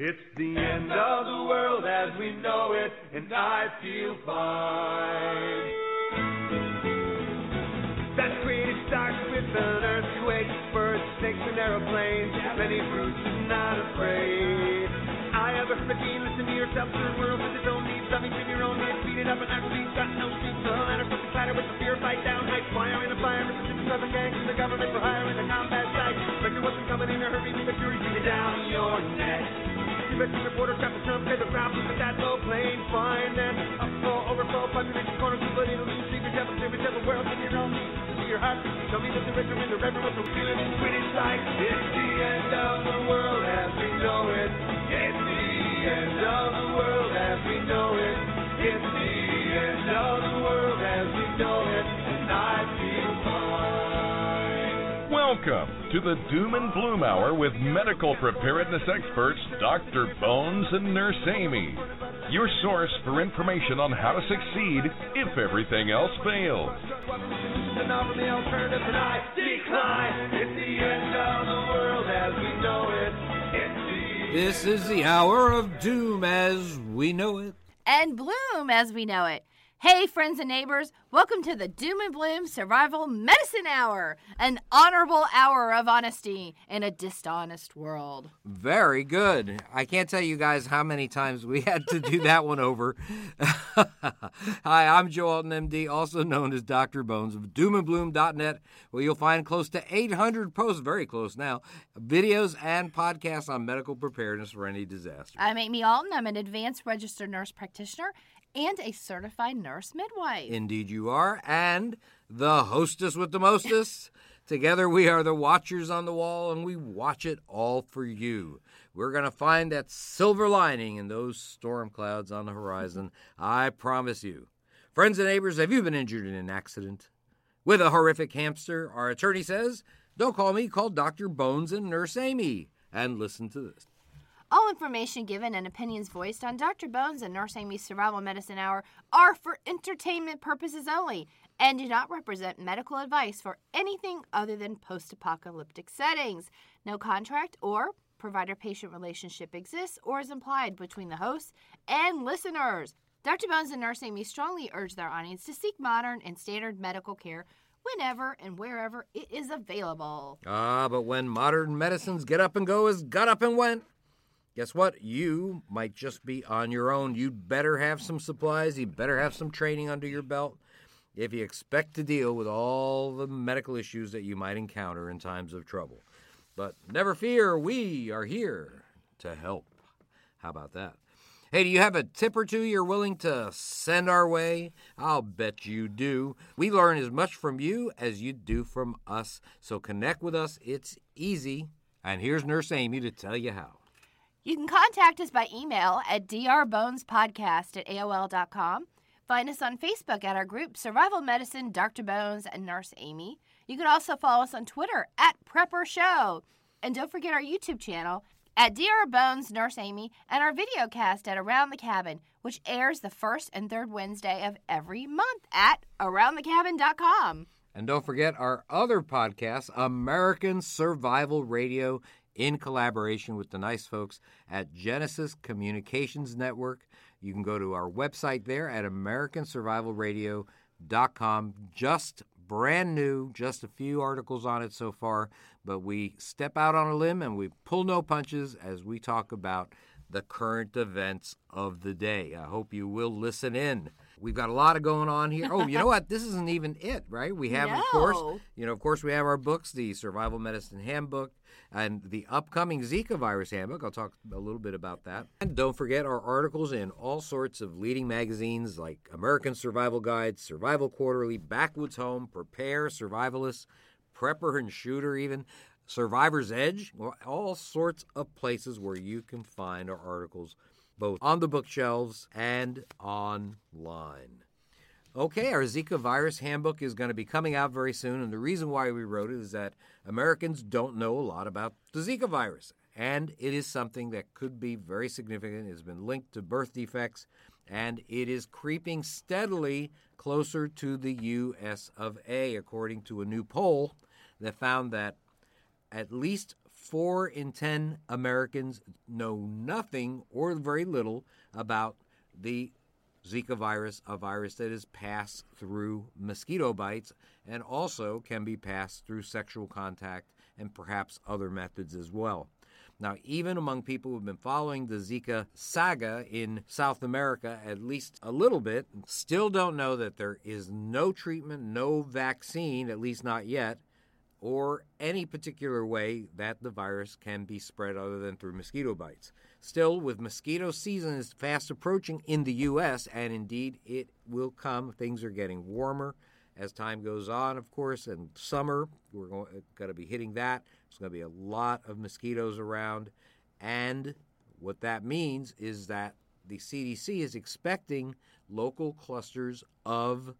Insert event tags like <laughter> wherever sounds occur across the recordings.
It's the end of the world as we know it, and I feel fine. That creative starts with an earthquake, birds, snakes, and aeroplanes. Many fruits and not afraid. I have a machine, listen to yourself, third world with its own needs, something to your own needs, beat it up and actually got no seats. The ladder, something clatter with the fear, fight down, heights, fire in a fire, Mississippi, southern gangs, and the government for hire in the combat site. Spectre wasn't coming in a hurry, the beat it down your neck. Investing reporter the Trump, pay the problem with that low plane, fine, then upfall, overflow, population corner, but it'll lose, secret devil, secret devil, world in your own to your heart, tell me that the rich are in the reverend, so feel it, when it's like, it's the end of the world as we know it, it's the end of the world as we know it, it's the end of the world as we know it, Welcome to the Doom and Bloom Hour with medical preparedness experts Dr. Bones and Nurse Amy. Your source for information on how to succeed if everything else fails. And offer the alternative and I decline. It's the end of the world as we know it. It's the This is the hour of doom as we know it. and bloom as we know it. Hey, friends and neighbors, welcome to the Doom and Bloom Survival Medicine Hour, an honorable hour of honesty in a dishonest world. Very good. I can't tell you guys how many times we <laughs> had to do that one over. <laughs> Hi, I'm Joe Alton, MD, also known as Dr. Bones of doomandbloom.net, where you'll find close to 800 posts, very close now, videos and podcasts on medical preparedness for any disaster. I'm Amy Alton. I'm an advanced registered nurse practitioner and a certified nurse midwife. Indeed, you are. And the hostess with the mostest. <laughs> Together, we are the watchers on the wall, and we watch it all for you. We're going to find that silver lining in those storm clouds on the horizon. <laughs> I promise you. Friends and neighbors, have you been injured in an accident? With a horrific hamster, our attorney says, don't call me, call Dr. Bones and Nurse Amy. And listen to this. All information given and opinions voiced on Dr. Bones and Nurse Amy's Survival Medicine Hour are for entertainment purposes only and do not represent medical advice for anything other than post apocalyptic settings. No contract or provider patient relationship exists or is implied between the hosts and listeners. Dr. Bones and Nurse Amy strongly urge their audience to seek modern and standard medical care whenever and wherever it is available. Ah, but when modern medicines get up and go as got up and went, guess what? You might just be on your own. You'd better have some supplies. You better have some training under your belt if you expect to deal with all the medical issues that you might encounter in times of trouble. But never fear, we are here to help. How about that? Hey, do you have a tip or two you're willing to send our way? I'll bet you do. We learn as much from you as you do from us. So connect with us. It's easy. And here's Nurse Amy to tell you how. You can contact us by email at drbonespodcast at AOL.com. Find us on Facebook at our group Survival Medicine, Dr. Bones, and Nurse Amy. You can also follow us on Twitter at Prepper Show. And don't forget our YouTube channel at DR Bones, Nurse Amy, and our video cast at Around the Cabin, which airs the first and third Wednesday of every month at AroundTheCabin.com. And don't forget our other podcast, American Survival Radio, in collaboration with the nice folks at Genesis Communications Network. You can go to our website there at AmericanSurvivalRadio.com. Just brand new, just a few articles on it so far, but we step out on a limb and we pull no punches as we talk about the current events of the day. I hope you will listen in. We've got a lot of going on here. Oh, you know what? This isn't even it, right? We have, of course, you know, of course, we have our books, the Survival Medicine Handbook and the upcoming Zika virus handbook. I'll talk a little bit about that. And don't forget our articles in all sorts of leading magazines like American Survival Guide, Survival Quarterly, Backwoods Home, Prepare, Survivalist, Prepper and Shooter, even. Survivor's Edge, all sorts of places where you can find our articles both on the bookshelves and online. Okay, our Zika virus handbook is going to be coming out very soon, and the reason why we wrote it is that Americans don't know a lot about the Zika virus, and it is something that could be very significant. It has been linked to birth defects, and it is creeping steadily closer to the U.S. of A. According to a new poll that found that at least four in ten Americans know nothing or very little about the Zika virus, a virus that is passed through mosquito bites and also can be passed through sexual contact and perhaps other methods as well. Now, even among people who've been following the Zika saga in South America at least a little bit, still don't know that there is no treatment, no vaccine, at least not yet, or any particular way that the virus can be spread other than through mosquito bites. Still, with mosquito season is fast approaching in the U.S., and indeed it will come, things are getting warmer as time goes on, of course, and summer, we're going, to be hitting that. There's going to be a lot of mosquitoes around, and what that means is that the CDC is expecting local clusters of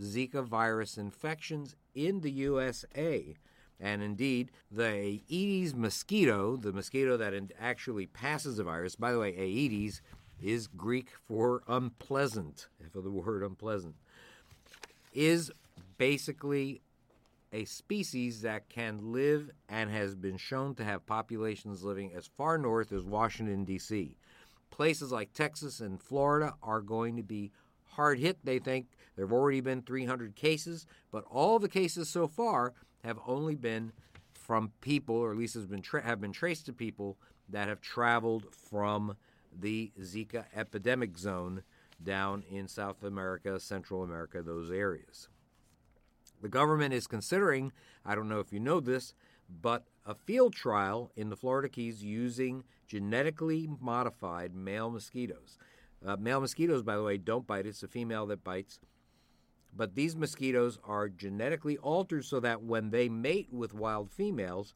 Zika virus infections in the USA. And indeed, the Aedes mosquito, the mosquito that actually passes the virus, by the way, Aedes is Greek for unpleasant, for the word unpleasant, is basically a species that can live and has been shown to have populations living as far north as Washington, D.C. Places like Texas and Florida are going to be hard hit, they think. There have already been 300 cases, but all the cases so far have only been from people, or at least has been tra- have been traced to people that have traveled from the Zika epidemic zone down in South America, Central America, those areas. The government is considering, I don't know if you know this, but a field trial in the Florida Keys using genetically modified male mosquitoes. Uh, male mosquitoes, by the way, don't bite. It's the female that bites. But these mosquitoes are genetically altered so that when they mate with wild females,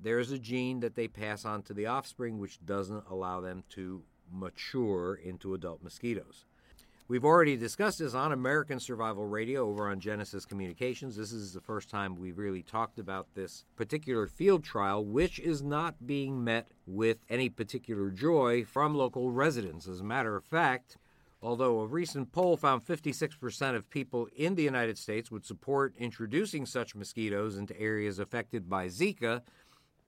there's a gene that they pass on to the offspring which doesn't allow them to mature into adult mosquitoes. We've already discussed this on American Survival Radio over on Genesis Communications. This is the first time we've really talked about this particular field trial, which is not being met with any particular joy from local residents. As a matter of fact, although a recent poll found 56% of people in the United States would support introducing such mosquitoes into areas affected by Zika,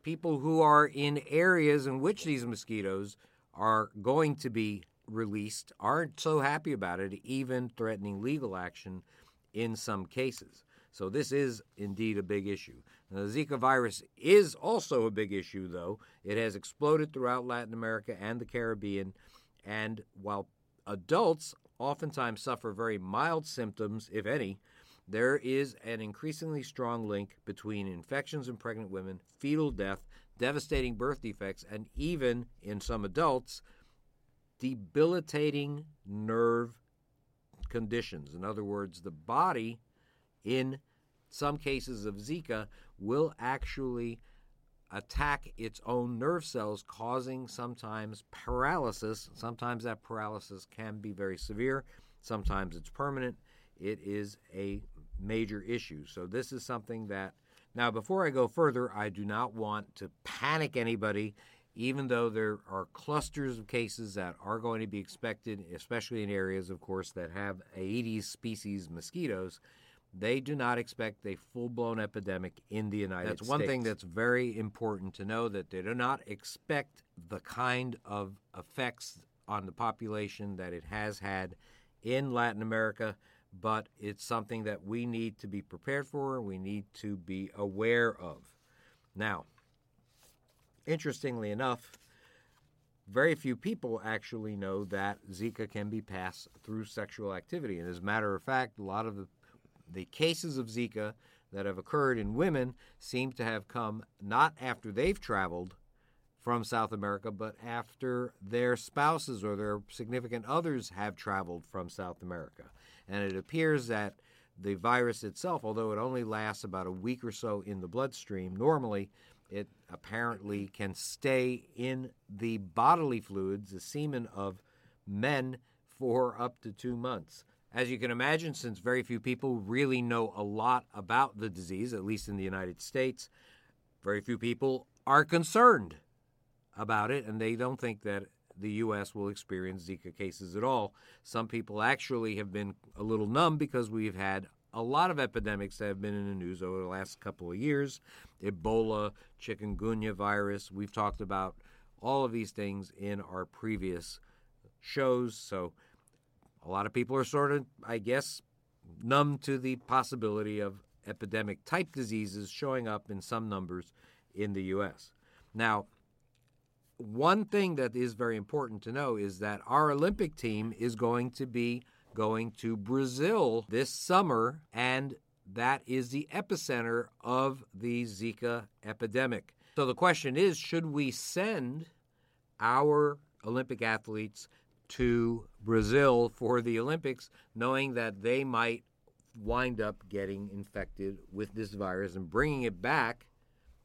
people who are in areas in which these mosquitoes are going to be released aren't so happy about it, even threatening legal action in some cases. So, this is indeed a big issue. Now, the Zika virus is also a big issue, though. It has exploded throughout Latin America and the Caribbean. And while adults oftentimes suffer very mild symptoms, if any, there is an increasingly strong link between infections in pregnant women, fetal death, devastating birth defects, and even in some adults, debilitating nerve conditions. In other words, the body, in some cases of Zika, will actually attack its own nerve cells, causing sometimes paralysis. Sometimes that paralysis can be very severe, sometimes it's permanent. It is a major issue. So, this is something that now, before I go further, I do not want to panic anybody even though there are clusters of cases that are going to be expected, especially in areas, of course, that have Aedes species mosquitoes, they do not expect a full blown epidemic in the United that's States. That's one thing that's very important to know that they do not expect the kind of effects on the population that it has had in Latin America, but it's something that we need to be prepared for, we need to be aware of. Now, Interestingly enough, very few people actually know that Zika can be passed through sexual activity. And as a matter of fact, a lot of the, the cases of Zika that have occurred in women seem to have come not after they've traveled from South America, but after their spouses or their significant others have traveled from South America. And it appears that the virus itself, although it only lasts about a week or so in the bloodstream, normally it apparently can stay in the bodily fluids, the semen of men, for up to two months. As you can imagine, since very few people really know a lot about the disease, at least in the United States, very few people are concerned about it, and they don't think that the U.S. will experience Zika cases at all. Some people actually have been a little numb because we've had a lot of epidemics that have been in the news over the last couple of years Ebola, chikungunya virus. We've talked about all of these things in our previous shows. So a lot of people are sort of, I guess, numb to the possibility of epidemic type diseases showing up in some numbers in the U.S. Now, one thing that is very important to know is that our Olympic team is going to be going to Brazil this summer, and that is the epicenter of the Zika epidemic. So the question is should we send our Olympic athletes to Brazil for the Olympics, knowing that they might wind up getting infected with this virus and bringing it back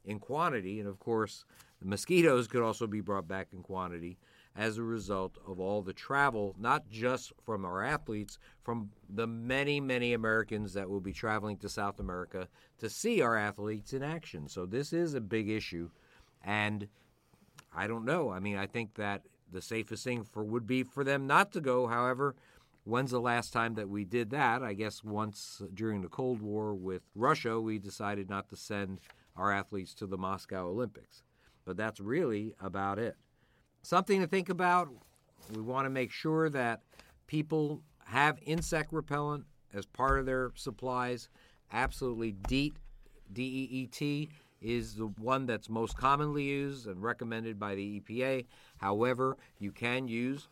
in quantity? And of course, the mosquitoes could also be brought back in quantity as a result of all the travel, not just from our athletes, from the many, many Americans that will be traveling to South America to see our athletes in action. So this is a big issue. And I don't know. I mean, I think that the safest thing for would be for them not to go. However, when's the last time that we did that? I guess once during the Cold War with Russia, we decided not to send our athletes to the Moscow Olympics. But that's really about it. Something to think about. We want to make sure that people have insect repellent as part of their supplies. Absolutely, DEET, D E E T, is the one that's most commonly used and recommended by the EPA. However, you can use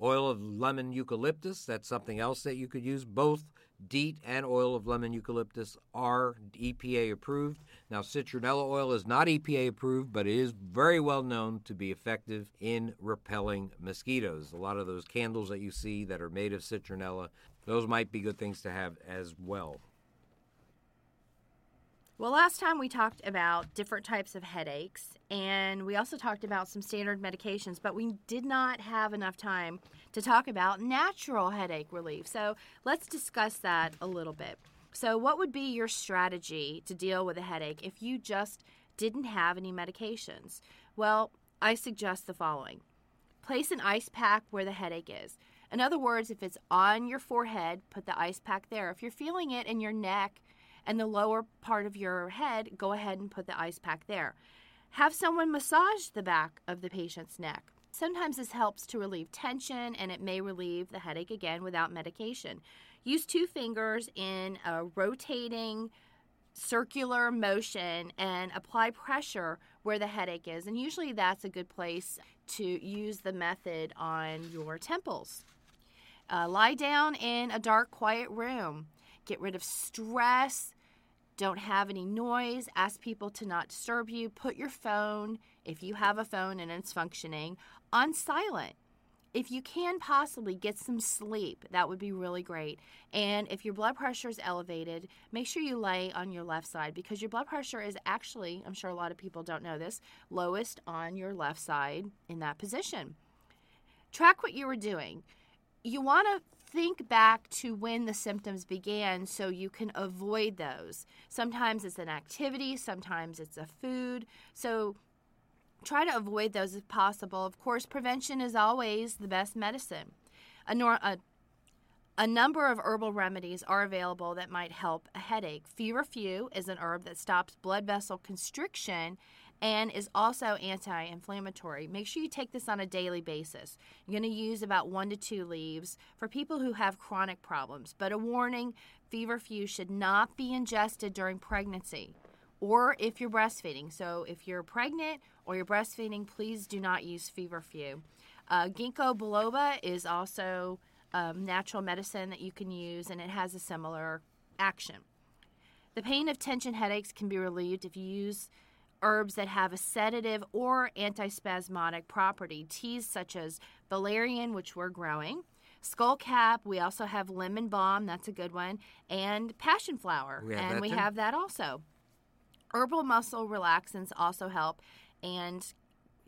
oil of lemon eucalyptus. That's something else that you could use. Both DEET and oil of lemon eucalyptus are EPA approved. Now, citronella oil is not EPA approved, but it is very well known to be effective in repelling mosquitoes. A lot of those candles that you see that are made of citronella, those might be good things to have as well. Well, last time we talked about different types of headaches, and we also talked about some standard medications, but we did not have enough time to talk about natural headache relief. So let's discuss that a little bit. So, what would be your strategy to deal with a headache if you just didn't have any medications? Well, I suggest the following place an ice pack where the headache is. In other words, if it's on your forehead, put the ice pack there. If you're feeling it in your neck, and the lower part of your head, go ahead and put the ice pack there. Have someone massage the back of the patient's neck. Sometimes this helps to relieve tension and it may relieve the headache again without medication. Use two fingers in a rotating circular motion and apply pressure where the headache is. And usually that's a good place to use the method on your temples. Uh, lie down in a dark, quiet room. Get rid of stress, don't have any noise. Ask people to not disturb you. Put your phone, if you have a phone and it's functioning, on silent. If you can possibly get some sleep, that would be really great. And if your blood pressure is elevated, make sure you lay on your left side because your blood pressure is actually, I'm sure a lot of people don't know this, lowest on your left side in that position. Track what you were doing. You want to think back to when the symptoms began so you can avoid those. Sometimes it's an activity, sometimes it's a food. So try to avoid those if possible. Of course, prevention is always the best medicine. A, nor- a, a number of herbal remedies are available that might help a headache. Feverfew is an herb that stops blood vessel constriction and is also anti inflammatory. Make sure you take this on a daily basis. You're going to use about one to two leaves for people who have chronic problems. But a warning feverfew should not be ingested during pregnancy or if you're breastfeeding. So if you're pregnant or you're breastfeeding, please do not use feverfew. Uh, ginkgo biloba is also um, natural medicine that you can use, and it has a similar action. The pain of tension headaches can be relieved if you use herbs that have a sedative or antispasmodic property. Teas such as valerian, which we're growing, skullcap, we also have lemon balm, that's a good one, and passion flower. We and we too? have that also. Herbal muscle relaxants also help. And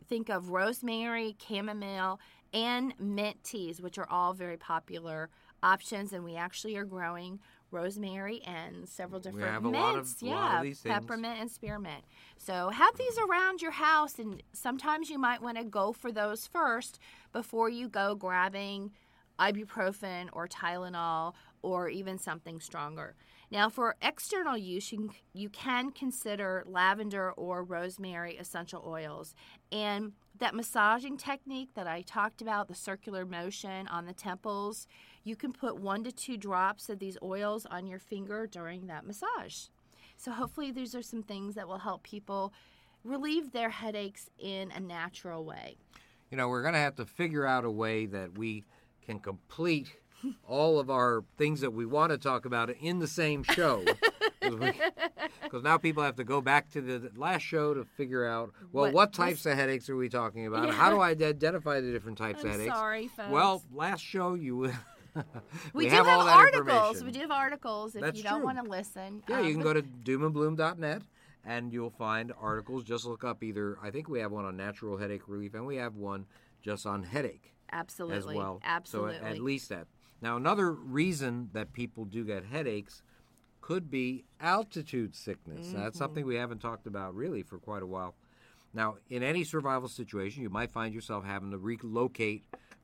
think of rosemary, chamomile, and mint teas, which are all very popular options. And we actually are growing rosemary and several different mints. of- a yeah, lot of these peppermint and spearmint. So have these around your house, and sometimes you might want to go for those first before you go grabbing ibuprofen or Tylenol or even something stronger. Now, for external use, you can, you can consider lavender or rosemary essential oils. And that massaging technique that I talked about, the circular motion on the temples, you can put one to two drops of these oils on your finger during that massage. So, hopefully, these are some things that will help people relieve their headaches in a natural way. You know, we're going to have to figure out a way that we can complete all of our things that we want to talk about in the same show. <laughs> Because now people have to go back to the last show to figure out, well, What- what, types of headaches are we talking about? Yeah. How do I identify the different types I'm of headaches? sorry, folks. Well, last show you <laughs> we, do have have, all articles. We do have articles if That's you don't true. want to listen. Yeah, Um, you can go to doomandbloom.net and you'll find articles. Just look up either, I think we have one on natural headache relief and we have one just on headache Absolutely. as well. Absolutely. So at, at least that. Now, another reason that people do get headaches could be altitude sickness. Now, That's Mm-hmm. something we haven't talked about really for quite a while. Now, in any survival situation, you might find yourself having to relocate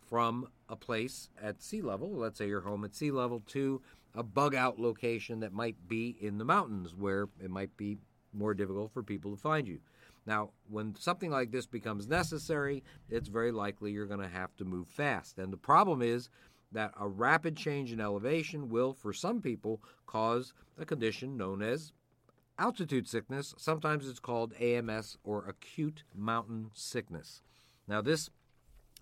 from a place at sea level, let's say you're home at sea level, to a bug out location that might be in the mountains where it might be more difficult for people to find you. Now, when something like this becomes necessary, it's very likely you're going to have to move fast. And the problem is that a rapid change in elevation will, for some people, cause a condition known as altitude sickness. Sometimes it's called AMS or acute mountain sickness. Now, this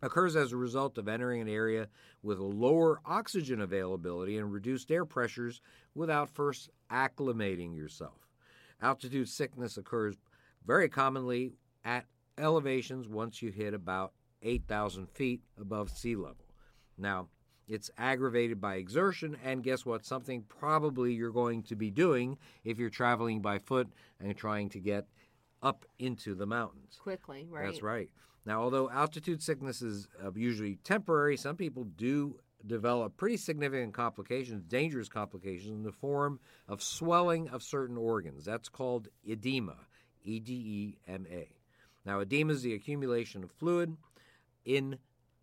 occurs as a result of entering an area with lower oxygen availability and reduced air pressures without first acclimating yourself. Altitude sickness occurs very commonly at elevations once you hit about 8,000 feet above sea level. Now, it's aggravated by exertion, and guess what? Something probably you're going to be doing if you're traveling by foot and trying to get up into the mountains. quickly, right? That's right. Now, although altitude sickness is uh, usually temporary, some people do develop pretty significant complications, dangerous complications, in the form of swelling of certain organs. That's called edema, E D E M A. Now, edema is the accumulation of fluid in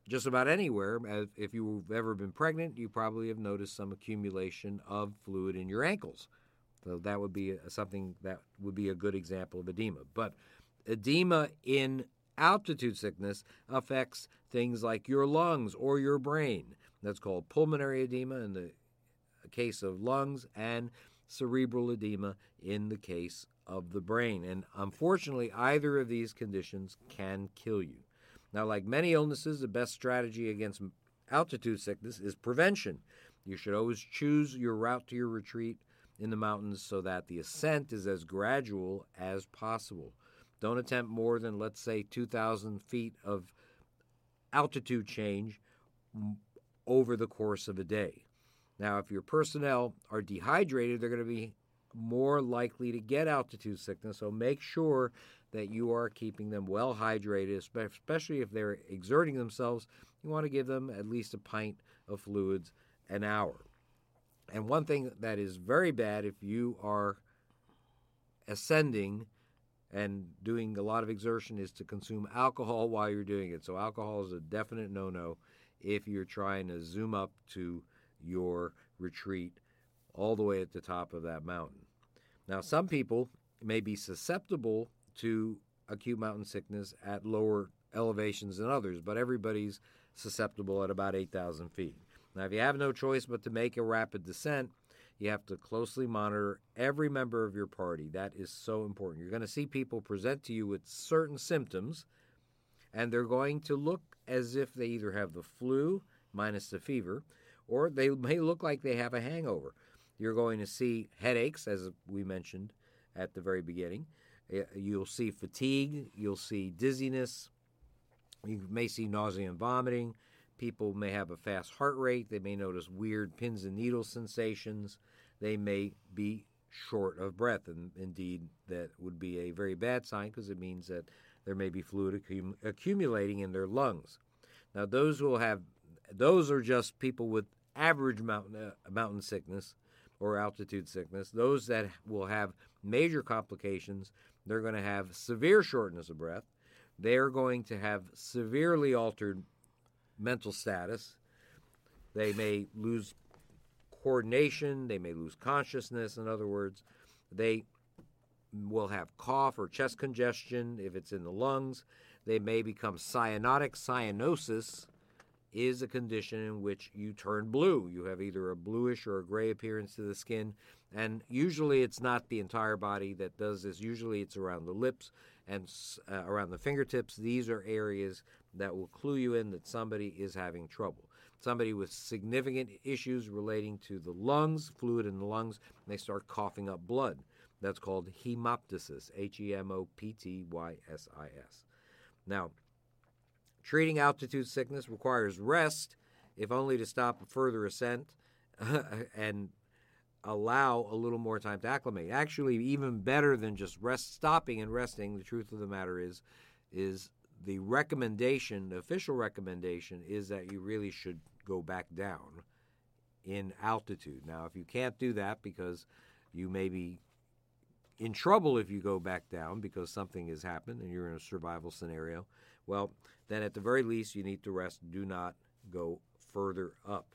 just about anywhere. If you've ever been pregnant, you probably have noticed some accumulation of fluid in your ankles. So that would be something that would be a good example of edema. But edema in altitude sickness affects things like your lungs or your brain. That's called pulmonary edema in the case of lungs and cerebral edema in the case of the brain. And unfortunately, either of these conditions can kill you. Now, like many illnesses, the best strategy against altitude sickness is prevention. You should always choose your route to your retreat in the mountains so that the ascent is as gradual as possible. Don't attempt more than, let's say, 2,000 feet of altitude change over the course of a day. Now, if your personnel are dehydrated, they're going to be more likely to get altitude sickness, so make sure that you are keeping them well hydrated, especially if they're exerting themselves. You want to give them at least a pint of fluids an hour. And one thing that is very bad if you are ascending and doing a lot of exertion is to consume alcohol while you're doing it. So, alcohol is a definite no no if you're trying to zoom up to your retreat all the way at the top of that mountain. Now, some people may be susceptible to acute mountain sickness at lower elevations than others, but everybody's susceptible at about 8,000 feet. Now, if you have no choice but to make a rapid descent, you have to closely monitor every member of your party. That is so important. You're going to see people present to you with certain symptoms, and they're going to look as if they either have the flu minus the fever, or they may look like they have a hangover. You're going to see headaches, as we mentioned at the very beginning. You'll see fatigue. You'll see dizziness. You may see nausea and vomiting. People may have a fast heart rate. They may notice weird pins and needles sensations. They may be short of breath. And indeed, that would be a very bad sign because it means that there may be fluid accum- accumulating in their lungs. Now, those will have, those are just people with average mountain, uh, mountain sickness or altitude sickness. Those that will have major complications, they're going to have severe shortness of breath. They're going to have severely altered mental status. They may lose coordination. They may lose consciousness, in other words. They will have cough or chest congestion if it's in the lungs. They may become cyanotic. Cyanosis is a condition in which you turn blue. You have either a bluish or a gray appearance to the skin. And usually it's not the entire body that does this. Usually it's around the lips and uh, around the fingertips. These are areas that will clue you in that somebody is having trouble. Somebody with significant issues relating to the lungs, fluid in the lungs, they start coughing up blood. That's called hemoptysis, H E M O P T Y S I S. Now, treating altitude sickness requires rest, if only to stop a further ascent <laughs> and allow a little more time to acclimate. Actually, even better than just rest, stopping and resting. The truth of the matter is, is the recommendation, the official recommendation, is that you really should go back down in altitude. Now, if you can't do that because you may be in trouble if you go back down because something has happened and you're in a survival scenario, well, then at the very least you need to rest. Do not go further up.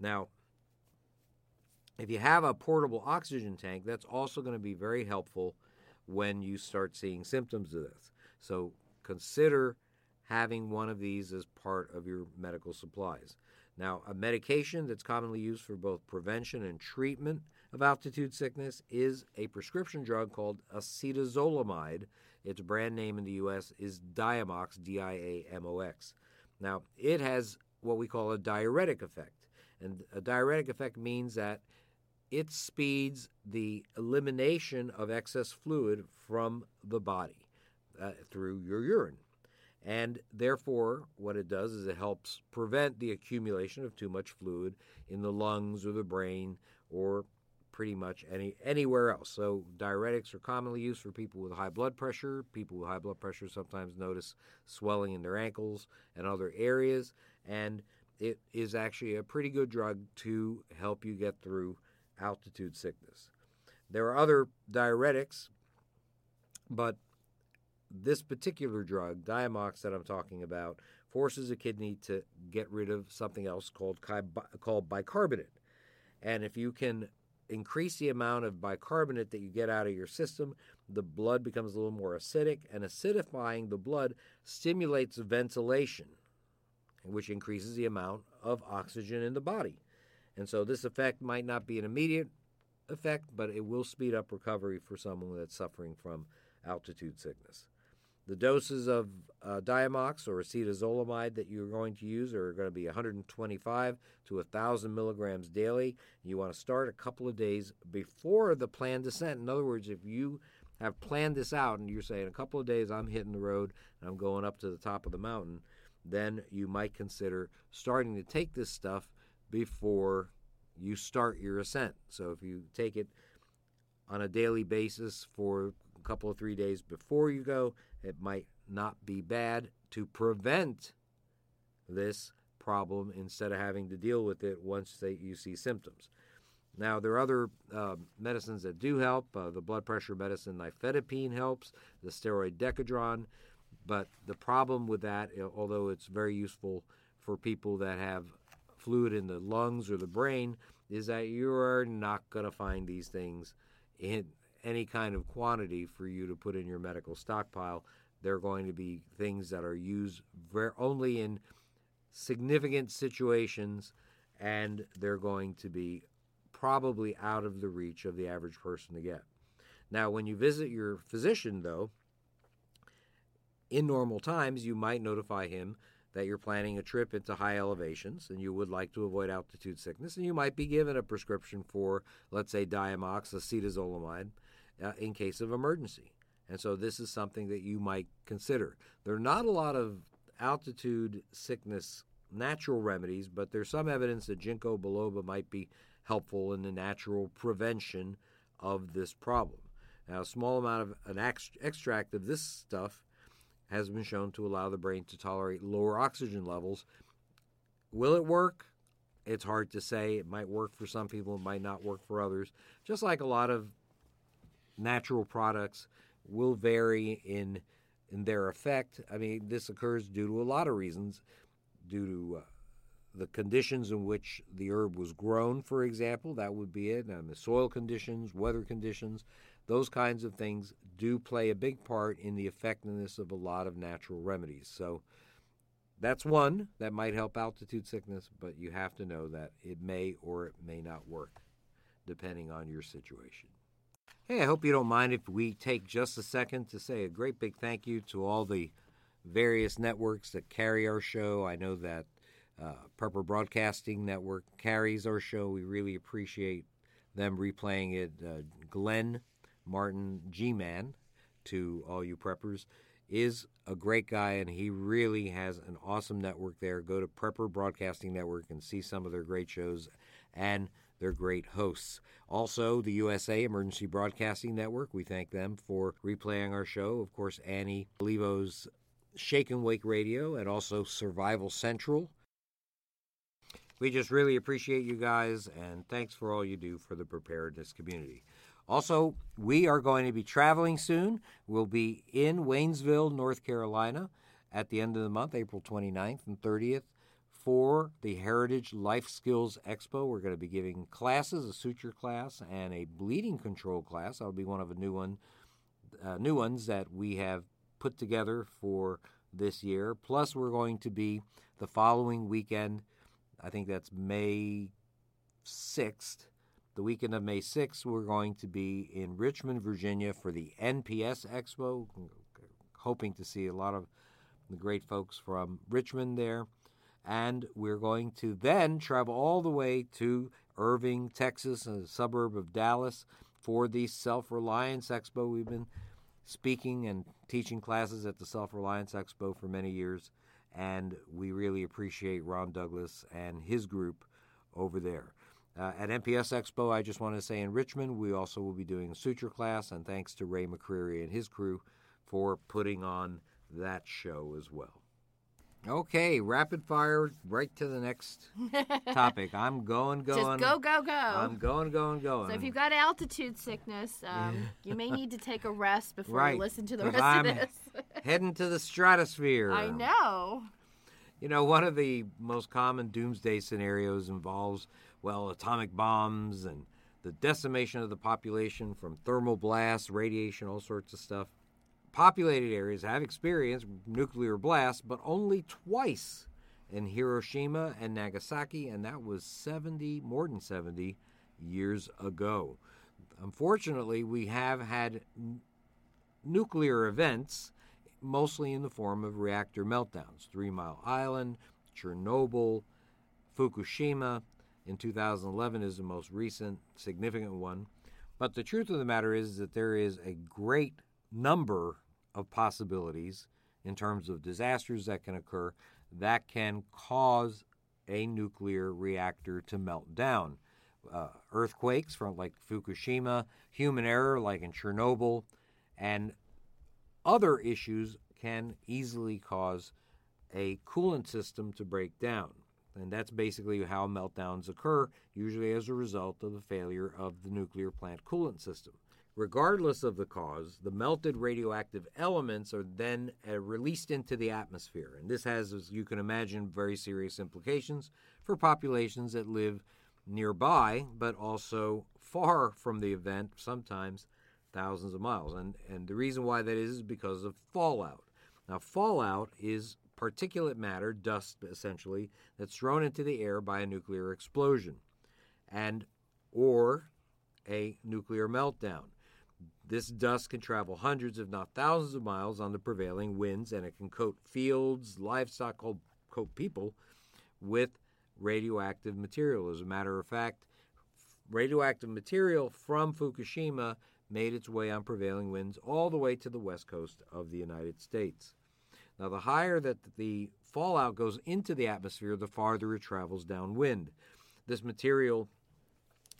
Now, if you have a portable oxygen tank, that's also going to be very helpful when you start seeing symptoms of this. So consider having one of these as part of your medical supplies. Now, a medication that's commonly used for both prevention and treatment of altitude sickness is a prescription drug called acetazolamide. Its brand name in the U.S. is Diamox, D I A M O X. Now, it has what we call a diuretic effect. And a diuretic effect means that it speeds the elimination of excess fluid from the body uh, through your urine. And therefore, what it does is it helps prevent the accumulation of too much fluid in the lungs or the brain or pretty much any anywhere else. So diuretics are commonly used for people with high blood pressure. People with high blood pressure sometimes notice swelling in their ankles and other areas, and it is actually a pretty good drug to help you get through altitude sickness. There are other diuretics, but this particular drug, Diamox, that I'm talking about, forces a kidney to get rid of something else called called bicarbonate. And if you can increase the amount of bicarbonate that you get out of your system, the blood becomes a little more acidic, and acidifying the blood stimulates ventilation, which increases the amount of oxygen in the body. And so this effect might not be an immediate effect, but it will speed up recovery for someone that's suffering from altitude sickness. The doses of uh, Diamox or acetazolamide that you're going to use are going to be 125 to 1,000 milligrams daily. You want to start a couple of days before the planned descent. In other words, if you have planned this out and you're saying a couple of days I'm hitting the road and I'm going up to the top of the mountain, then you might consider starting to take this stuff before you start your ascent. So if you take it on a daily basis for a couple of three days before you go, it might not be bad to prevent this problem instead of having to deal with it once they, you see symptoms. Now, there are other uh, medicines that do help. Uh, the blood pressure medicine nifedipine helps, the steroid Decadron. But the problem with that, although it's very useful for people that have fluid in the lungs or the brain is that you're not going to find these things in any kind of quantity for you to put in your medical stockpile. They're going to be things that are used very, only in significant situations, and they're going to be probably out of the reach of the average person to get. Now, when you visit your physician, though, in normal times, you might notify him that you're planning a trip into high elevations and you would like to avoid altitude sickness, and you might be given a prescription for, let's say, Diamox, acetazolamide, uh, in case of emergency. And so this is something that you might consider. There are not a lot of altitude sickness natural remedies, but there's some evidence that ginkgo biloba might be helpful in the natural prevention of this problem. Now, a small amount of an extract of this stuff has been shown to allow the brain to tolerate lower oxygen levels. Will it work? It's hard to say. It might work for some people, it might not work for others. Just like a lot of natural products will vary in in their effect. I mean, this occurs due to a lot of reasons, due to uh, the conditions in which the herb was grown, for example, that would be it. And the soil conditions, weather conditions, those kinds of things do play a big part in the effectiveness of a lot of natural remedies. So that's one that might help altitude sickness, but you have to know that it may or it may not work depending on your situation. Hey, I hope you don't mind if we take just a second to say a great big thank you to all the various networks that carry our show. I know that uh, Prepper Broadcasting Network carries our show. We really appreciate them replaying it. Uh, Glenn Martin G Man, to all you preppers, is a great guy and he really has an awesome network there. Go to Prepper Broadcasting Network and see some of their great shows and their great hosts. Also, the USA Emergency Broadcasting Network, we thank them for replaying our show. Of course, Annie Levo's Shake and Wake Radio and also Survival Central we just really appreciate you guys and thanks for all you do for the preparedness community. Also, we are going to be traveling soon. We'll be in Waynesville, North Carolina at the end of the month, April 29th and 30th, for the Heritage Life Skills Expo. We're going to be giving classes, a suture class and a bleeding control class. That'll be one of the new one, uh, new ones that we have put together for this year. Plus, we're going to be the following weekend I think that's May 6th. The weekend of May 6th, we're going to be in Richmond, Virginia for the NPS Expo. Hoping to see a lot of the great folks from Richmond there. And we're going to then travel all the way to Irving, Texas, a suburb of Dallas, for the Self Reliance Expo. We've been speaking and teaching classes at the Self Reliance Expo for many years and we really appreciate Ron Douglas and his group over there. Uh, at NPS Expo, I just want to say in Richmond, we also will be doing a suture class, and thanks to Ray McCreary and his crew for putting on that show as well. Okay, rapid fire, right to the next <laughs> topic. I'm going, going. Just go, go, go. I'm going, going, going. So if you've got altitude sickness, um, you may need to take a rest <laughs> before right, you listen to the rest I'm of this. <laughs> heading to the stratosphere. I know. You know, one of the most common doomsday scenarios involves, well, atomic bombs and the decimation of the population from thermal blasts, radiation, all sorts of stuff. Populated areas have experienced nuclear blasts, but only twice in Hiroshima and Nagasaki, and that was 70, more than 70 years ago. Unfortunately, we have had n- nuclear events mostly in the form of reactor meltdowns. Three Mile Island, Chernobyl, Fukushima in 2011 is the most recent significant one. But the truth of the matter is that there is a great number of possibilities in terms of disasters that can occur that can cause a nuclear reactor to melt down. Uh, earthquakes from like Fukushima, human error like in Chernobyl, and other issues can easily cause a coolant system to break down. And that's basically how meltdowns occur, usually as a result of the failure of the nuclear plant coolant system. Regardless of the cause, the melted radioactive elements are then uh, released into the atmosphere. And this has, as you can imagine, very serious implications for populations that live nearby, but also far from the event, sometimes thousands of miles. And, and the reason why that is is because of fallout. Now, fallout is particulate matter, dust essentially, that's thrown into the air by a nuclear explosion and or a nuclear meltdown. This dust can travel hundreds, if not thousands, of miles on the prevailing winds, and it can coat fields, livestock, coat people with radioactive material. As a matter of fact, radioactive material from Fukushima made its way on prevailing winds all the way to the west coast of the United States. Now, the higher that the fallout goes into the atmosphere, the farther it travels downwind. This material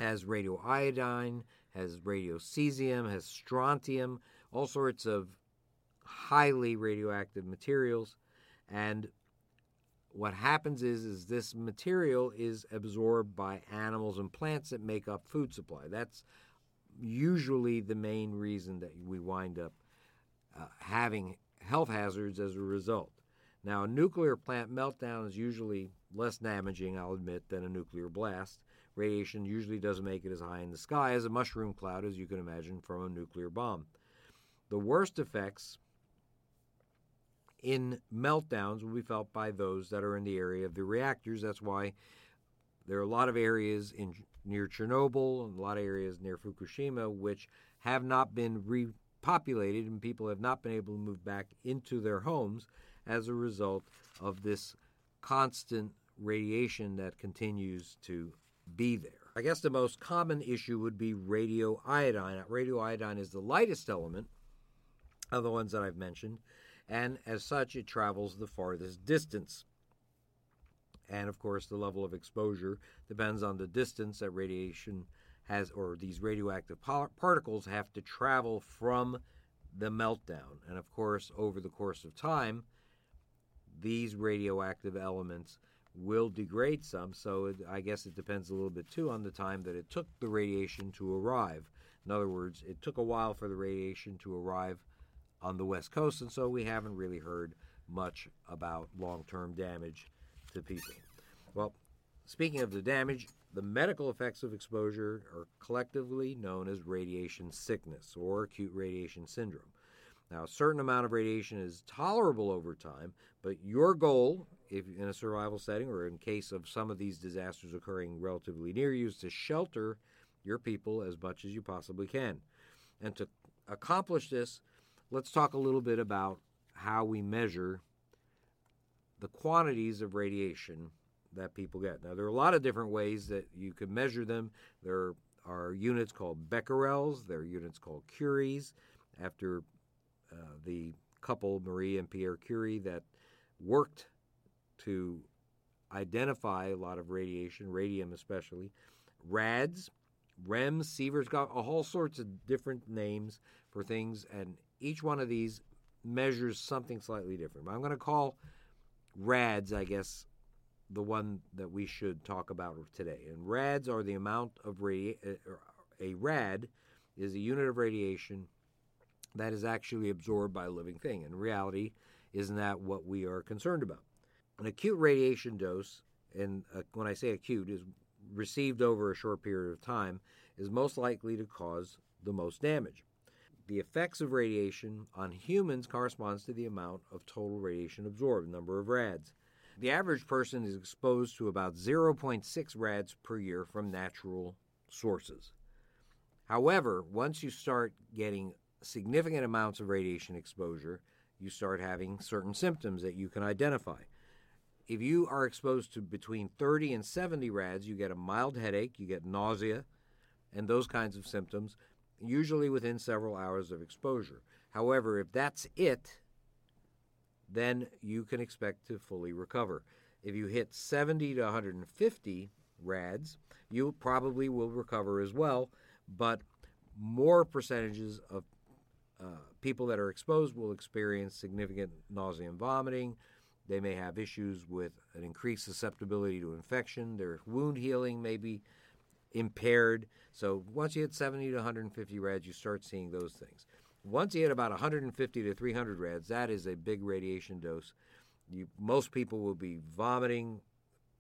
has radioiodine, has radiocesium, has strontium, all sorts of highly radioactive materials. And what happens is, is this material is absorbed by animals and plants that make up food supply. That's usually the main reason that we wind up uh, having health hazards as a result. Now, a nuclear plant meltdown is usually less damaging, I'll admit, than a nuclear blast. Radiation usually doesn't make it as high in the sky as a mushroom cloud, as you can imagine, from a nuclear bomb. The worst effects in meltdowns will be felt by those that are in the area of the reactors. That's why there are a lot of areas in near Chernobyl and a lot of areas near Fukushima which have not been repopulated and people have not been able to move back into their homes as a result of this constant radiation that continues to be there. I guess the most common issue would be radioiodine. Radioiodine is the lightest element of the ones that I've mentioned, and as such, it travels the farthest distance. And of course, the level of exposure depends on the distance that radiation has, or these radioactive particles have to travel from the meltdown. And of course, over the course of time, these radioactive elements will degrade some. So it, I guess it depends a little bit too on the time that it took the radiation to arrive. In other words, it took a while for the radiation to arrive on the West Coast, and so we haven't really heard much about long term damage to people. Well, speaking of the damage, the medical effects of exposure are collectively known as radiation sickness or acute radiation syndrome. Now, a certain amount of radiation is tolerable over time, but your goal, if in a survival setting or in case of some of these disasters occurring relatively near you, is to shelter your people as much as you possibly can. And to accomplish this, let's talk a little bit about how we measure the quantities of radiation that people get. Now, there are a lot of different ways that you can measure them. There are units called becquerels, there are units called curies, after uh, the couple, Marie and Pierre Curie, that worked to identify a lot of radiation, radium especially. RADS, REMS, Sieverts got all sorts of different names for things, and each one of these measures something slightly different. I'm going to call RADS, I guess, the one that we should talk about today. And RADS are the amount of radi- a RAD is a unit of radiation that is actually absorbed by a living thing. In reality, isn't that what we are concerned about? An acute radiation dose, and uh, when I say acute, is received over a short period of time, is most likely to cause the most damage. The effects of radiation on humans corresponds to the amount of total radiation absorbed, number of rads. The average person is exposed to about 0.6 rads per year from natural sources. However, once you start getting significant amounts of radiation exposure, you start having certain symptoms that you can identify. If you are exposed to between 30 and 70 rads, you get a mild headache, you get nausea, and those kinds of symptoms, usually within several hours of exposure. However, if that's it, then you can expect to fully recover. If you hit 70 to 150 rads, you probably will recover as well, but more percentages of uh, people that are exposed will experience significant nausea and vomiting. They may have issues with an increased susceptibility to infection. Their wound healing may be impaired. So once you hit 70 to 150 rads, you start seeing those things. Once you hit about 150 to 300 rads, that is a big radiation dose. You, most people will be vomiting.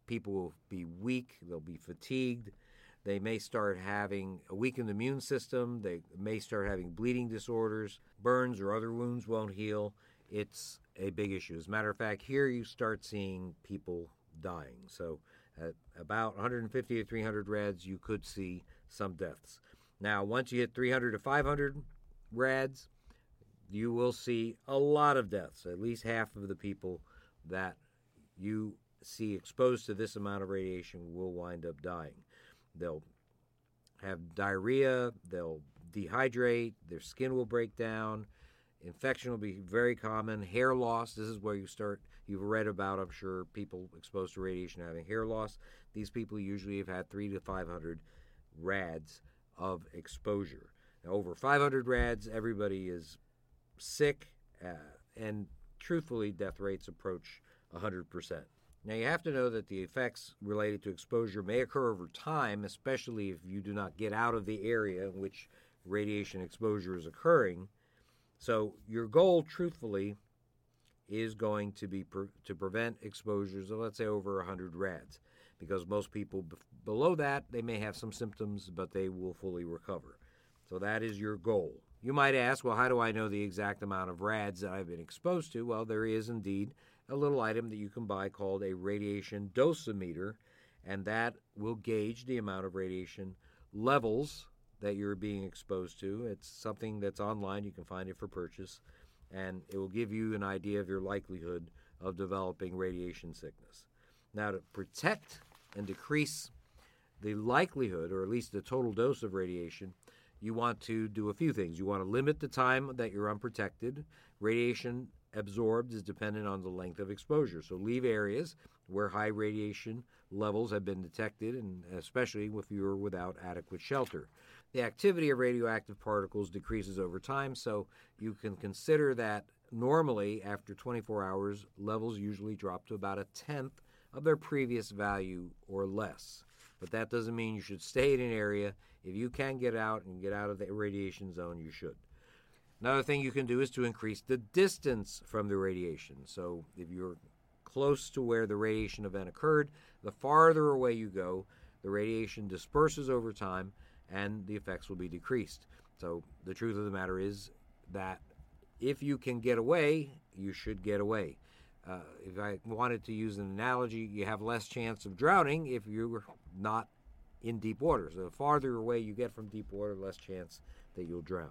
People will be weak. They'll be fatigued. They may start having a weakened immune system. They may start having bleeding disorders. Burns or other wounds won't heal. It's a big issue. As a matter of fact, here you start seeing people dying. So, at about 150 to 300 rads, you could see some deaths. Now, once you hit 300 to 500 rads, you will see a lot of deaths. At least half of the people that you see exposed to this amount of radiation will wind up dying. They'll have diarrhea, they'll dehydrate, their skin will break down, infection will be very common, hair loss. This is where you start, you've read about, I'm sure, people exposed to radiation having hair loss. These people usually have had three to 500 rads of exposure. Over 500 rads, everybody is sick, uh, and truthfully, death rates approach 100%. Now, you have to know that the effects related to exposure may occur over time, especially if you do not get out of the area in which radiation exposure is occurring. So, your goal, truthfully, is going to be pre- to prevent exposures of let's say over 100 rads because most people below that they may have some symptoms but they will fully recover so that is your goal. You might ask well how do i know the exact amount of rads that i've been exposed to? Well there is indeed a little item that you can buy called a radiation dosimeter and that will gauge the amount of radiation levels that you're being exposed to. It's something that's online. You can find it for purchase and it will give you an idea of your likelihood of developing radiation sickness. Now, to protect and decrease the likelihood, or at least the total dose of radiation, you want to do a few things. You want to limit the time that you're unprotected. Radiation absorbed is dependent on the length of exposure. So leave areas where high radiation levels have been detected, and especially if you're without adequate shelter. The activity of radioactive particles decreases over time, so you can consider that normally after 24 hours, levels usually drop to about a tenth of their previous value or less. But that doesn't mean you should stay in an area. If you can get out and get out of the radiation zone, you should. Another thing you can do is to increase the distance from the radiation. So if you're close to where the radiation event occurred, the farther away you go, the radiation disperses over time and the effects will be decreased. So the truth of the matter is that if you can get away, you should get away. Uh, if I wanted to use an analogy, you have less chance of drowning if you're not in deep water. So the farther away you get from deep water, less chance that you'll drown.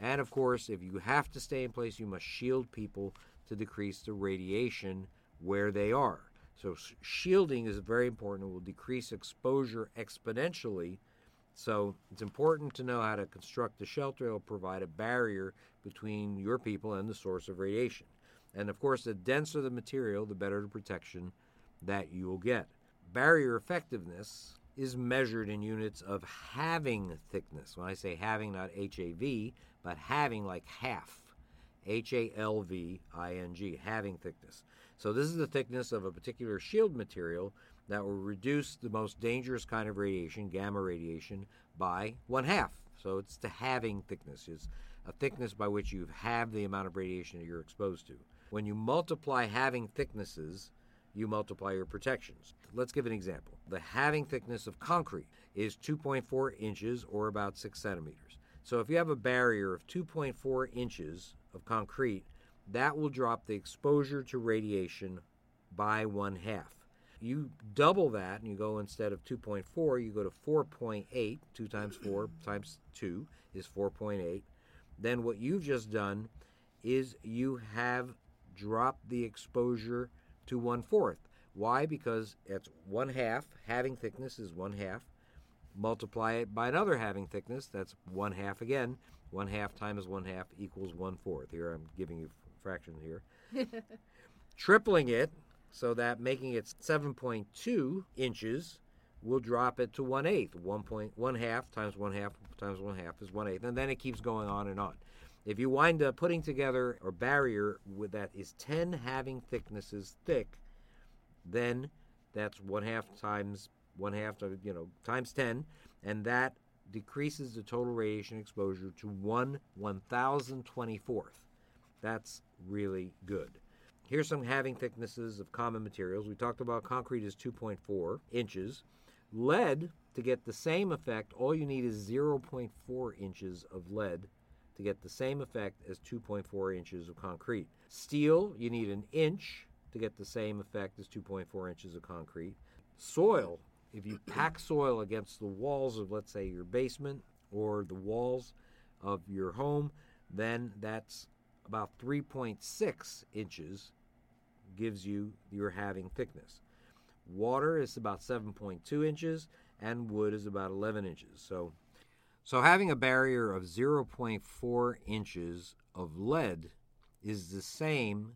And of course, if you have to stay in place, you must shield people to decrease the radiation where they are. So shielding is very important. It will decrease exposure exponentially so it's important to know how to construct a shelter. It'll provide a barrier between your people and the source of radiation. And of course, the denser the material, the better the protection that you will get. Barrier effectiveness is measured in units of having thickness. When I say having, not HAV, but having like half. H A L V I N G, having thickness. So, this is the thickness of a particular shield material that will reduce the most dangerous kind of radiation, gamma radiation, by one half. So it's the halving thickness, is a thickness by which you halve the amount of radiation that you're exposed to. When you multiply halving thicknesses, you multiply your protections. Let's give an example. The halving thickness of concrete is 2.4 inches or about 6 centimeters. So if you have a barrier of 2.4 inches of concrete, that will drop the exposure to radiation by one half you double that and you go instead of 2.4 you go to 4.8 2 times 4 <clears throat> times 2 is 4.8 then what you've just done is you have dropped the exposure to one fourth why? Because it's one half halving thickness is one half multiply it by another halving thickness that's one half again. One half times one half equals one fourth here i'm giving you fractions here. <laughs> Tripling it so that making it 7.2 inches will drop it to one eighth. One point one half times one half times one half is one eighth, and then it keeps going on and on. If you wind up putting together a barrier with that is 10 halving thicknesses thick, then that's one half times one half, you know, times 10, and that decreases the total radiation exposure to one one thousand twenty fourth. That's really good. Here's some halving thicknesses of common materials. We talked about concrete is 2.4 inches. Lead, to get the same effect, all you need is 0.4 inches of lead to get the same effect as 2.4 inches of concrete. Steel, you need an inch to get the same effect as 2.4 inches of concrete. Soil, if you <clears throat> pack soil against the walls of, let's say, your basement or the walls of your home, then that's about 3.6 inches gives you your halving thickness. Water is about 7.2 inches, and wood is about 11 inches. So, so having a barrier of 0.4 inches of lead is the same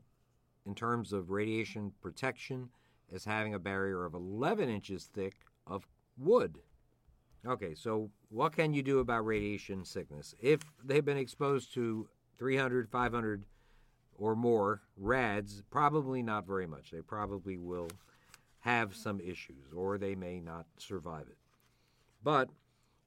in terms of radiation protection as having a barrier of 11 inches thick of wood. Okay, so what can you do about radiation sickness? If they've been exposed to 300, 500 or more rads, probably not very much. They probably will have some issues or they may not survive it. But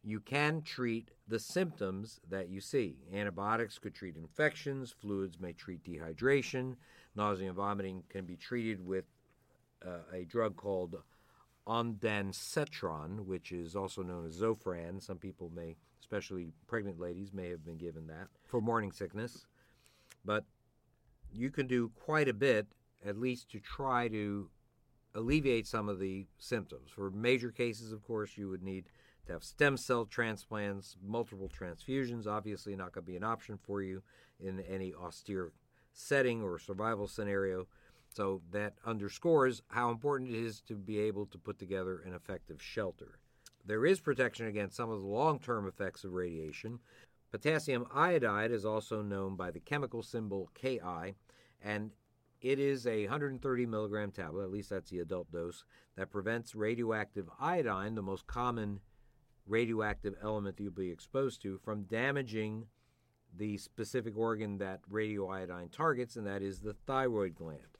you can treat the symptoms that you see. Antibiotics could treat infections, fluids may treat dehydration, nausea and vomiting can be treated with uh, a drug called ondansetron, which is also known as Zofran. Some people may, especially pregnant ladies, may have been given that for morning sickness. But you can do quite a bit, at least to try to alleviate some of the symptoms. For major cases, of course, you would need to have stem cell transplants, multiple transfusions, obviously not going to be an option for you in any austere setting or survival scenario. So that underscores how important it is to be able to put together an effective shelter. There is protection against some of the long term effects of radiation. Potassium iodide is also known by the chemical symbol KI, and it is a 130 milligram tablet, at least that's the adult dose, that prevents radioactive iodine, the most common radioactive element that you'll be exposed to, from damaging the specific organ that radioiodine targets, and that is the thyroid gland.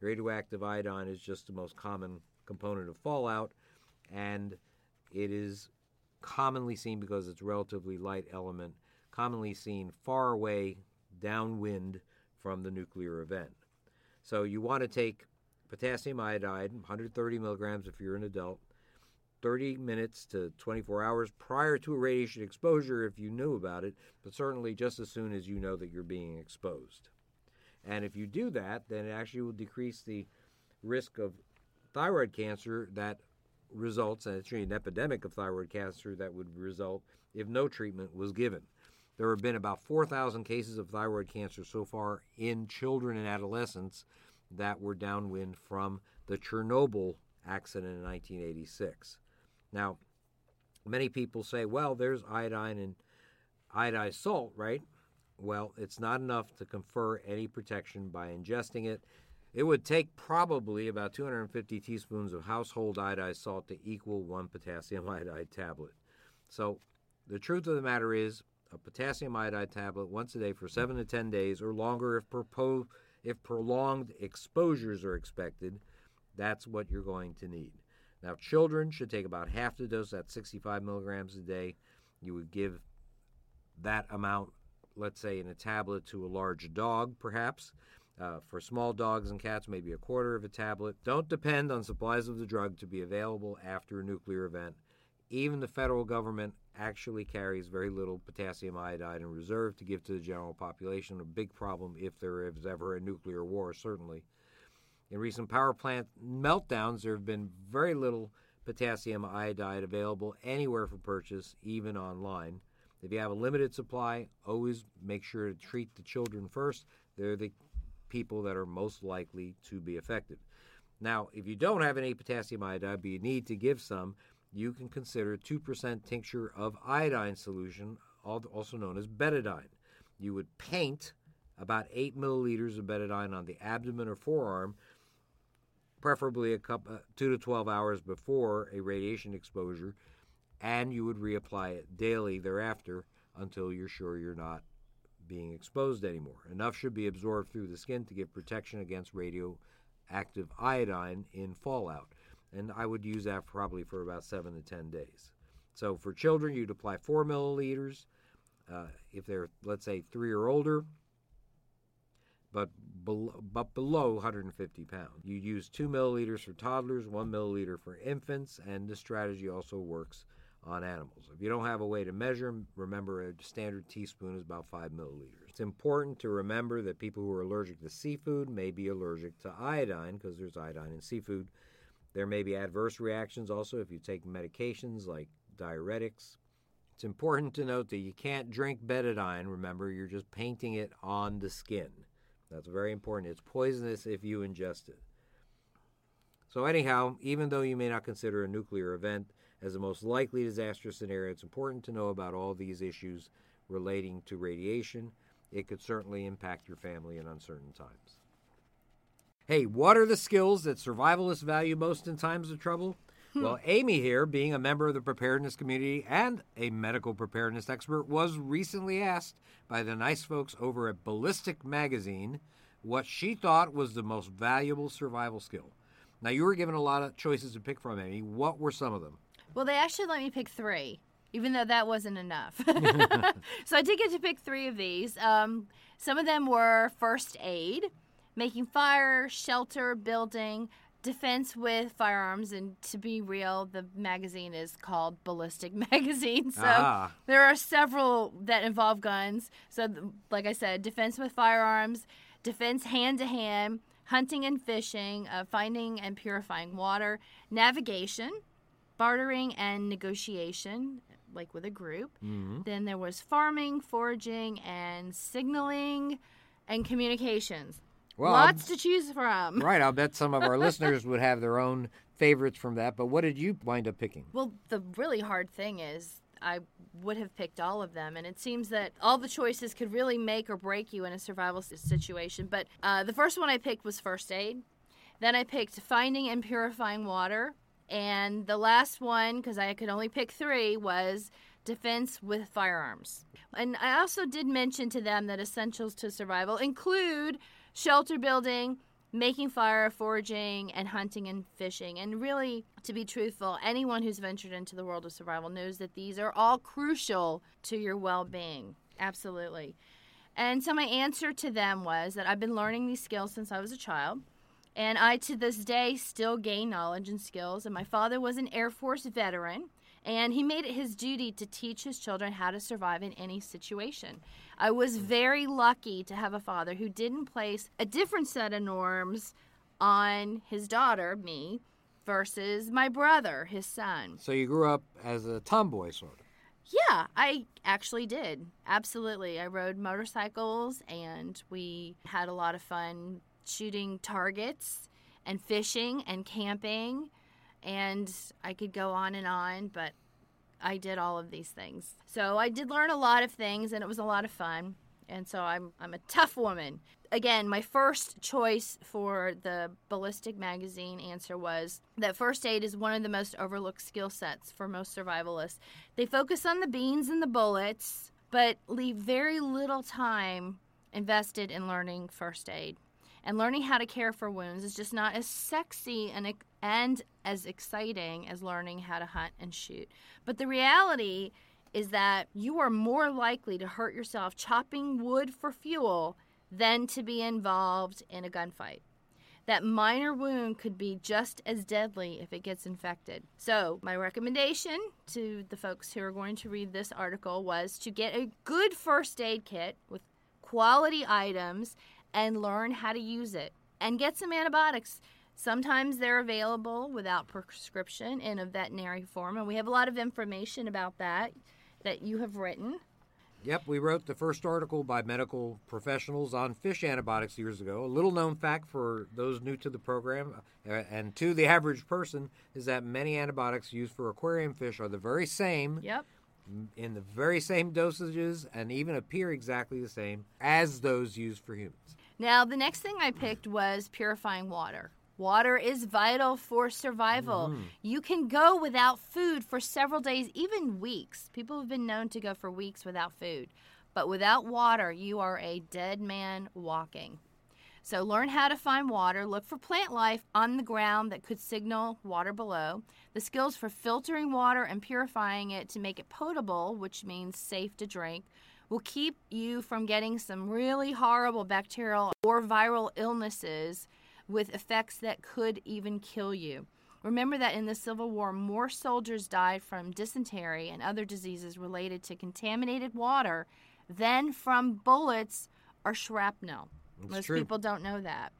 Radioactive iodine is just the most common component of fallout, and it is commonly seen because it's a relatively light element, commonly seen far away downwind from the nuclear event. So you want to take potassium iodide, 130 milligrams if you're an adult, 30 minutes to 24 hours prior to a radiation exposure if you knew about it, but certainly just as soon as you know that you're being exposed. And if you do that, then it actually will decrease the risk of thyroid cancer that results, and it's really an epidemic of thyroid cancer that would result if no treatment was given. There have been about 4,000 cases of thyroid cancer so far in children and adolescents that were downwind from the Chernobyl accident in 1986. Now, many people say, well, there's iodine in iodized salt, right? Well, it's not enough to confer any protection by ingesting it. It would take probably about 250 teaspoons of household iodized salt to equal one potassium <laughs> iodide tablet. So, the truth of the matter is, a potassium iodide tablet once a day for seven to 10 days or longer if, propo- if prolonged exposures are expected, that's what you're going to need. Now, children should take about half the dose, that's 65 milligrams a day. You would give that amount let's say, in a tablet to a large dog, perhaps. Uh, for small dogs and cats, maybe a quarter of a tablet. Don't depend on supplies of the drug to be available after a nuclear event. Even the federal government actually carries very little potassium iodide in reserve to give to the general population. A big problem if there is ever a nuclear war, certainly. In recent power plant meltdowns, there have been very little potassium iodide available anywhere for purchase, even online. If you have a limited supply, always make sure to treat the children first. They're the people that are most likely to be affected. Now, if you don't have any potassium iodide, but you need to give some, you can consider 2% tincture of iodine solution, also known as betadine. You would paint about 8 milliliters of betadine on the abdomen or forearm, preferably a couple, uh, 2 to 12 hours before a radiation exposure and you would reapply it daily thereafter until you're sure you're not being exposed anymore. Enough should be absorbed through the skin to give protection against radioactive iodine in fallout. And I would use that probably for about seven to 10 days. So for children, you'd apply four milliliters. Uh, if they're, let's say, three or older, but below, but below 150 pounds. You use two milliliters for toddlers, one milliliter for infants, and this strategy also works on animals. If you don't have a way to measure remember a standard teaspoon is about 5 milliliters. It's important to remember that people who are allergic to seafood may be allergic to iodine because there's iodine in seafood. There may be adverse reactions also if you take medications like diuretics. It's important to note that you can't drink betadine. Remember, you're just painting it on the skin. That's very important. It's poisonous if you ingest it. So, anyhow, even though you may not consider a nuclear event, as the most likely disaster scenario, it's important to know about all these issues relating to radiation. It could certainly impact your family in uncertain times. Hey, what are the skills that survivalists value most in times of trouble? Hmm. Well, Amy here, being a member of the preparedness community and a medical preparedness expert, was recently asked by the nice folks over at Ballistic Magazine what she thought was the most valuable survival skill. Now, you were given a lot of choices to pick from, Amy. What were some of them? Well, they actually let me pick three. even though that wasn't enough. <laughs> <laughs> so I did get to pick three of these. Um, some of them were first aid, making fire, shelter, building, defense with firearms. And to be real, the magazine is called Ballistic <laughs> Magazine. So Ah. there are several that involve guns. So, like I said, defense with firearms, defense hand to hand, hunting and fishing, uh, finding and purifying water, navigation, bartering and negotiation, like with a group. Then there was farming, foraging, and signaling and communications. Well, Lots to choose from. Right, I'll bet some of our <laughs> listeners would have their own favorites from that. But what did you wind up picking? Well, the really hard thing is I would have picked all of them, and it seems that all the choices could really make or break you in a survival situation. But uh, the first one I picked was first aid. Then I picked finding and purifying water. And the last one, because I could only pick three, was defense with firearms. And I also did mention to them that essentials to survival include shelter building, making fire, foraging, and hunting and fishing. And really, to be truthful, anyone who's ventured into the world of survival knows that these are all crucial to your well being. Absolutely. And so my answer to them was that I've been learning these skills since I was a child. And I, to this day, still gain knowledge and skills. And my father was an Air Force veteran, and he made it his duty to teach his children how to survive in any situation. I was very lucky to have a father who didn't place a different set of norms on his daughter, me, versus my brother, his son. So you grew up as a tomboy, sort of. Yeah, I actually did. Absolutely. I rode motorcycles and we had a lot of fun shooting targets and fishing and camping. And I could go on and on, but I did all of these things. So I did learn a lot of things and it was a lot of fun. And so I'm I'm a tough woman. Again, my first choice for the ballistic magazine answer was that first aid is one of the most overlooked skill sets for most survivalists. They focus on the beans and the bullets, but leave very little time invested in learning first aid. And learning how to care for wounds is just not as sexy and, and as exciting as learning how to hunt and shoot. But the reality is that you are more likely to hurt yourself chopping wood for fuel than to be involved in a gunfight. That minor wound could be just as deadly if it gets infected. So, my recommendation to the folks who are going to read this article was to get a good first aid kit with quality items and learn how to use it. And get some antibiotics. Sometimes they're available without prescription in a veterinary form, and we have a lot of information about that that you have written. Yep, we wrote the first article by medical professionals on fish antibiotics years ago. A little known fact for those new to the program uh, and to the average person is that many antibiotics used for aquarium fish are the very same Yep. in the very same dosages and even appear exactly the same as those used for humans. Now, the next thing I picked was purifying water. Water is vital for survival. Mm-hmm. You can go without food for several days, even weeks. People have been known to go for weeks without food. But without water, you are a dead man walking. So learn how to find water. Look for plant life on the ground that could signal water below. The skills for filtering water and purifying it to make it potable, which means safe to drink, will keep you from getting some really horrible bacterial or viral illnesses with effects that could even kill you. Remember that in the Civil War, more soldiers died from dysentery and other diseases related to contaminated water than from bullets or shrapnel. Most true. people don't know that.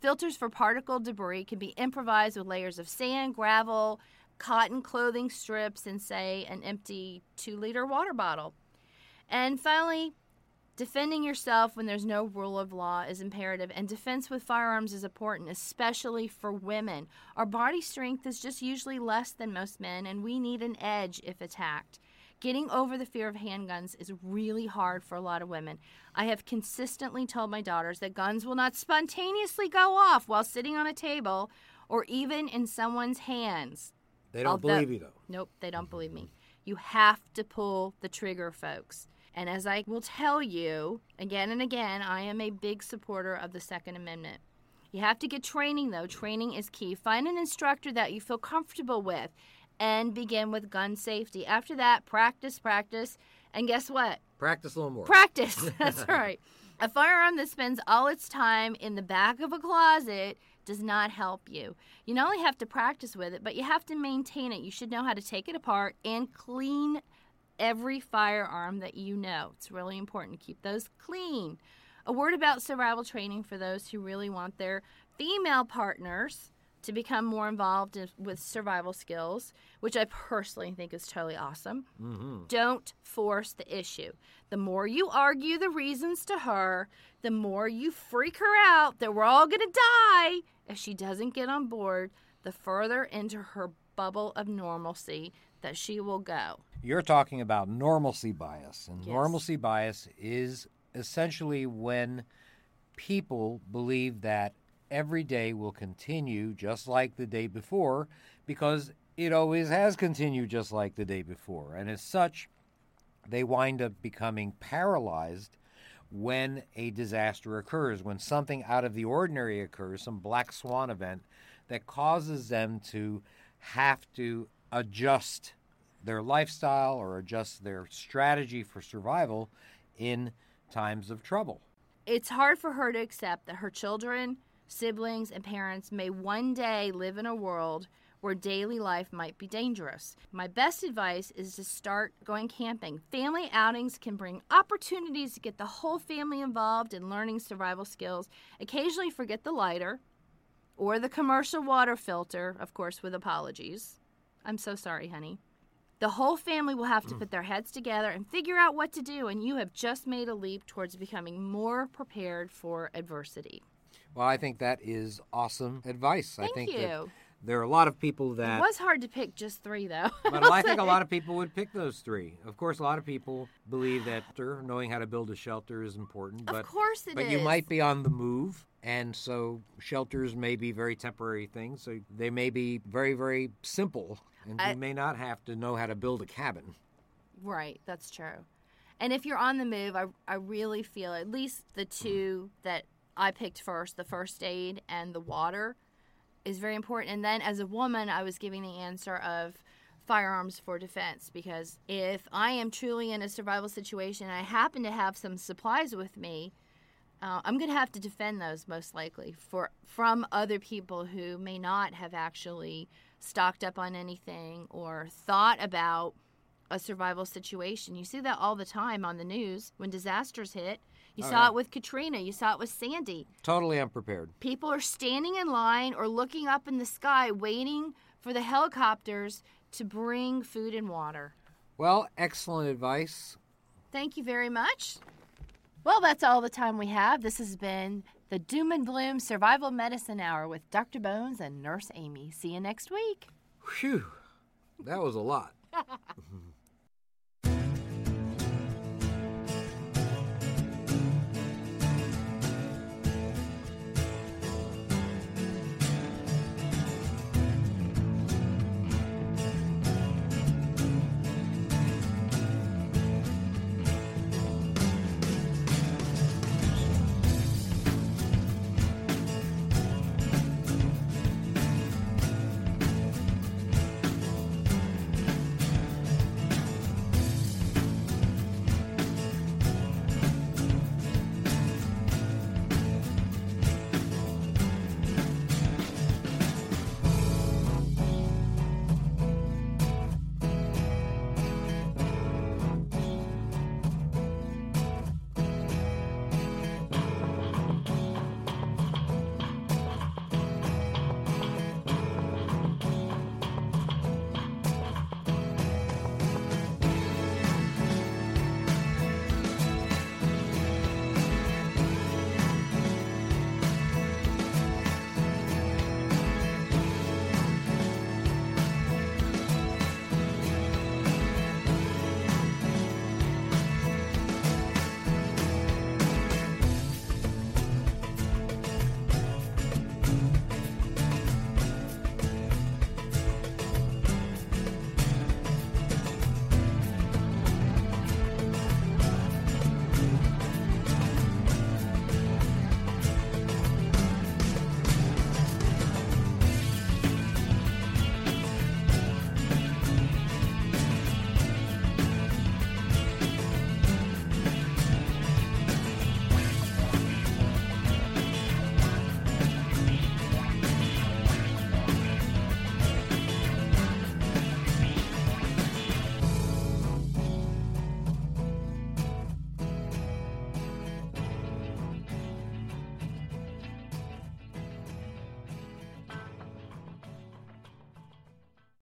Filters for particle debris can be improvised with layers of sand, gravel, cotton clothing strips, and, say, an empty two liter water bottle. And finally, defending yourself when there's no rule of law is imperative, and defense with firearms is important, especially for women. Our body strength is just usually less than most men, and we need an edge if attacked. Getting over the fear of handguns is really hard for a lot of women. I have consistently told my daughters that guns will not spontaneously go off while sitting on a table or even in someone's hands. They don't Although- believe you, though. Nope, they don't mm-hmm. believe me. You have to pull the trigger, folks. And as I will tell you again and again, I am a big supporter of the Second Amendment. You have to get training, though. Training is key. Find an instructor that you feel comfortable with and begin with gun safety. After that, practice, practice, and guess what? Practice a little more. Practice. <laughs> That's right. A firearm that spends all its time in the back of a closet does not help you. You not only have to practice with it, but you have to maintain it. You should know how to take it apart and clean every firearm that you know. It's really important to keep those clean. A word about survival training for those who really want their female partners to become more involved in, with survival skills, which I personally think is totally awesome. Mm-hmm. Don't force the issue. The more you argue the reasons to her, the more you freak her out that we're all going to die if she doesn't get on board, the further into her bubble of normalcy that she will go. You're talking about normalcy bias, and Yes. normalcy bias is essentially when people believe that every day will continue just like the day before because it always has continued just like the day before. And as such, they wind up becoming paralyzed when a disaster occurs, when something out of the ordinary occurs, some black swan event that causes them to have to adjust their lifestyle or adjust their strategy for survival in times of trouble. It's hard for her to accept that her children, siblings, and parents may one day live in a world where daily life might be dangerous. My best advice is to start going camping. Family outings can bring opportunities to get the whole family involved in learning survival skills. Occasionally forget the lighter or the commercial water filter, of course, with apologies. I'm so sorry, honey. The whole family will have to mm. put their heads together and figure out what to do, and you have just made a leap towards becoming more prepared for adversity. Well, I think that is awesome advice. Thank I think you. there are a lot of people that. It was hard to pick just three, though. <laughs> but I think a lot of people would pick those three. Of course, a lot of people believe that knowing how to build a shelter is important, Of but course it but you might be on the move, and so shelters may be very temporary things. So they may be very very simple, and I- you may not have to know how to build a cabin. Right, that's true. And if you're on the move, I, I really feel at least the two that I picked first, the first aid and the water, is very important. And then as a woman, I was giving the answer of firearms for defense because if I am truly in a survival situation and I happen to have some supplies with me, uh, I'm going to have to defend those most likely for from other people who may not have actually stocked up on anything or thought about a survival situation. You see that all the time on the news when disasters hit. You Oh, saw yeah. it with Katrina, you saw it with Sandy. Totally unprepared. People are standing in line or looking up in the sky waiting for the helicopters to bring food and water. Well, excellent advice. Thank you very much. Well, that's all the time we have. This has been the Doom and Bloom Survival Medicine Hour with Dr. Bones and Nurse Amy. See you next week. Phew, that was a lot. <laughs>